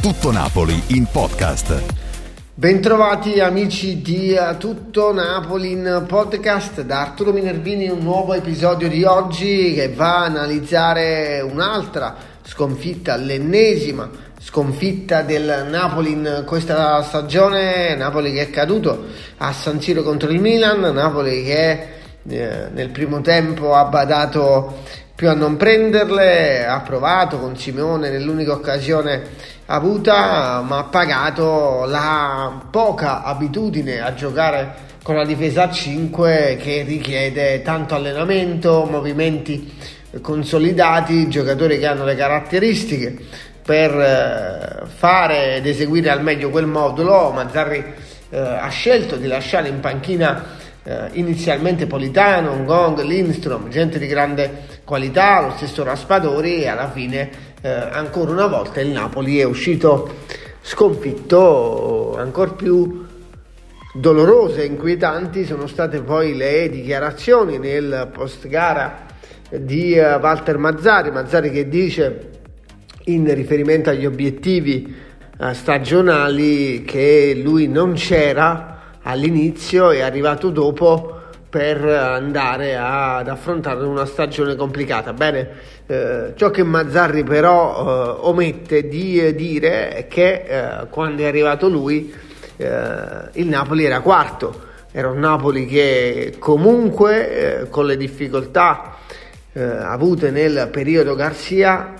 Tutto Napoli in podcast. Bentrovati amici di Tutto Napoli in podcast da Arturo Minervini, un nuovo episodio di oggi che va a analizzare un'altra sconfitta, l'ennesima sconfitta del Napoli in questa stagione, Napoli che è caduto a San Siro contro il Milan, Napoli che eh, nel primo tempo ha badato più a non prenderle, ha provato con Simeone nell'unica occasione avuta, ma ha pagato la poca abitudine a giocare con la difesa a 5 che richiede tanto allenamento, movimenti consolidati, giocatori che hanno le caratteristiche per eh, fare ed eseguire al meglio quel modulo. Mazzarri eh, ha scelto di lasciare in panchina eh, inizialmente Politano, Gong, Lindstrom, gente di grande qualità, lo stesso Raspadori e alla fine eh, ancora una volta il Napoli è uscito sconfitto ancora più dolorose e inquietanti sono state poi le dichiarazioni nel post gara di uh, Walter Mazzari, Mazzari che dice in riferimento agli obiettivi uh, stagionali che lui non c'era all'inizio è arrivato dopo per andare ad affrontare una stagione complicata. Bene, eh, ciò che Mazzarri però eh, omette di eh, dire è che eh, quando è arrivato lui eh, il Napoli era quarto, era un Napoli che comunque con le difficoltà avute nel periodo Garzia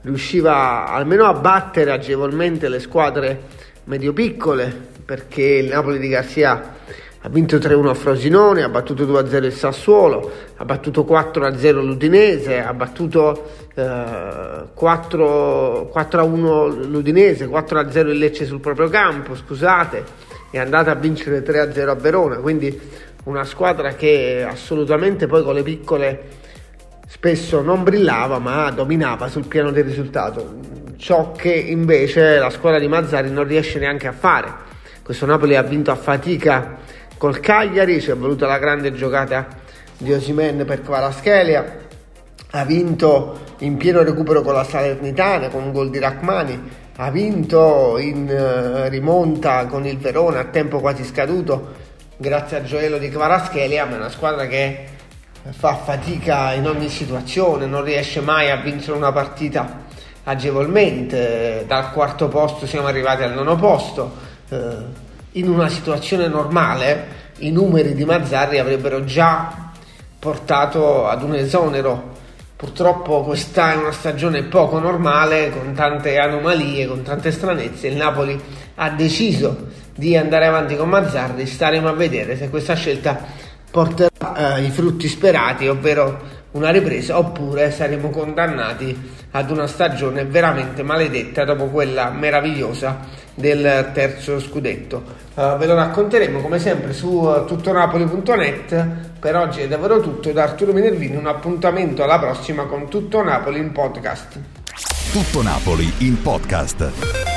riusciva almeno a battere agevolmente le squadre medio-piccole perché il Napoli di Garzia ha vinto 3-1 a Frosinone, ha battuto 2-0 il Sassuolo, ha battuto 4-0 l'Udinese, ha battuto eh, 4-1 l'Udinese, 4-0 il Lecce sul proprio campo, scusate, è andata a vincere 3-0 a Verona, quindi una squadra che assolutamente poi con le piccole spesso non brillava ma dominava sul piano del risultato, ciò che invece la squadra di Mazzari non riesce neanche a fare. Questo Napoli ha vinto a fatica col Cagliari, ci è voluta la grande giocata di Osimen per Kvaraschelia, ha vinto in pieno recupero con la Salernitana con un gol di Rachmani, ha vinto in uh, rimonta con il Verona a tempo quasi scaduto grazie a Gioelo di Kvaraschelia, ma è una squadra che fa fatica in ogni situazione, non riesce mai a vincere una partita agevolmente, dal quarto posto siamo arrivati al nono posto. Uh, in una situazione normale i numeri di Mazzarri avrebbero già portato ad un esonero. Purtroppo questa è una stagione poco normale, con tante anomalie, con tante stranezze. Il Napoli ha deciso di andare avanti con Mazzarri, staremo a vedere se questa scelta porterà eh, i frutti sperati, ovvero una ripresa, oppure saremo condannati ad una stagione veramente maledetta dopo quella meravigliosa del terzo scudetto. Uh, ve lo racconteremo come sempre su uh, tuttonapoli.net. Per oggi è davvero tutto da Arturo Minervini. Un appuntamento alla prossima con Tutto Napoli in podcast. Tutto Napoli in podcast.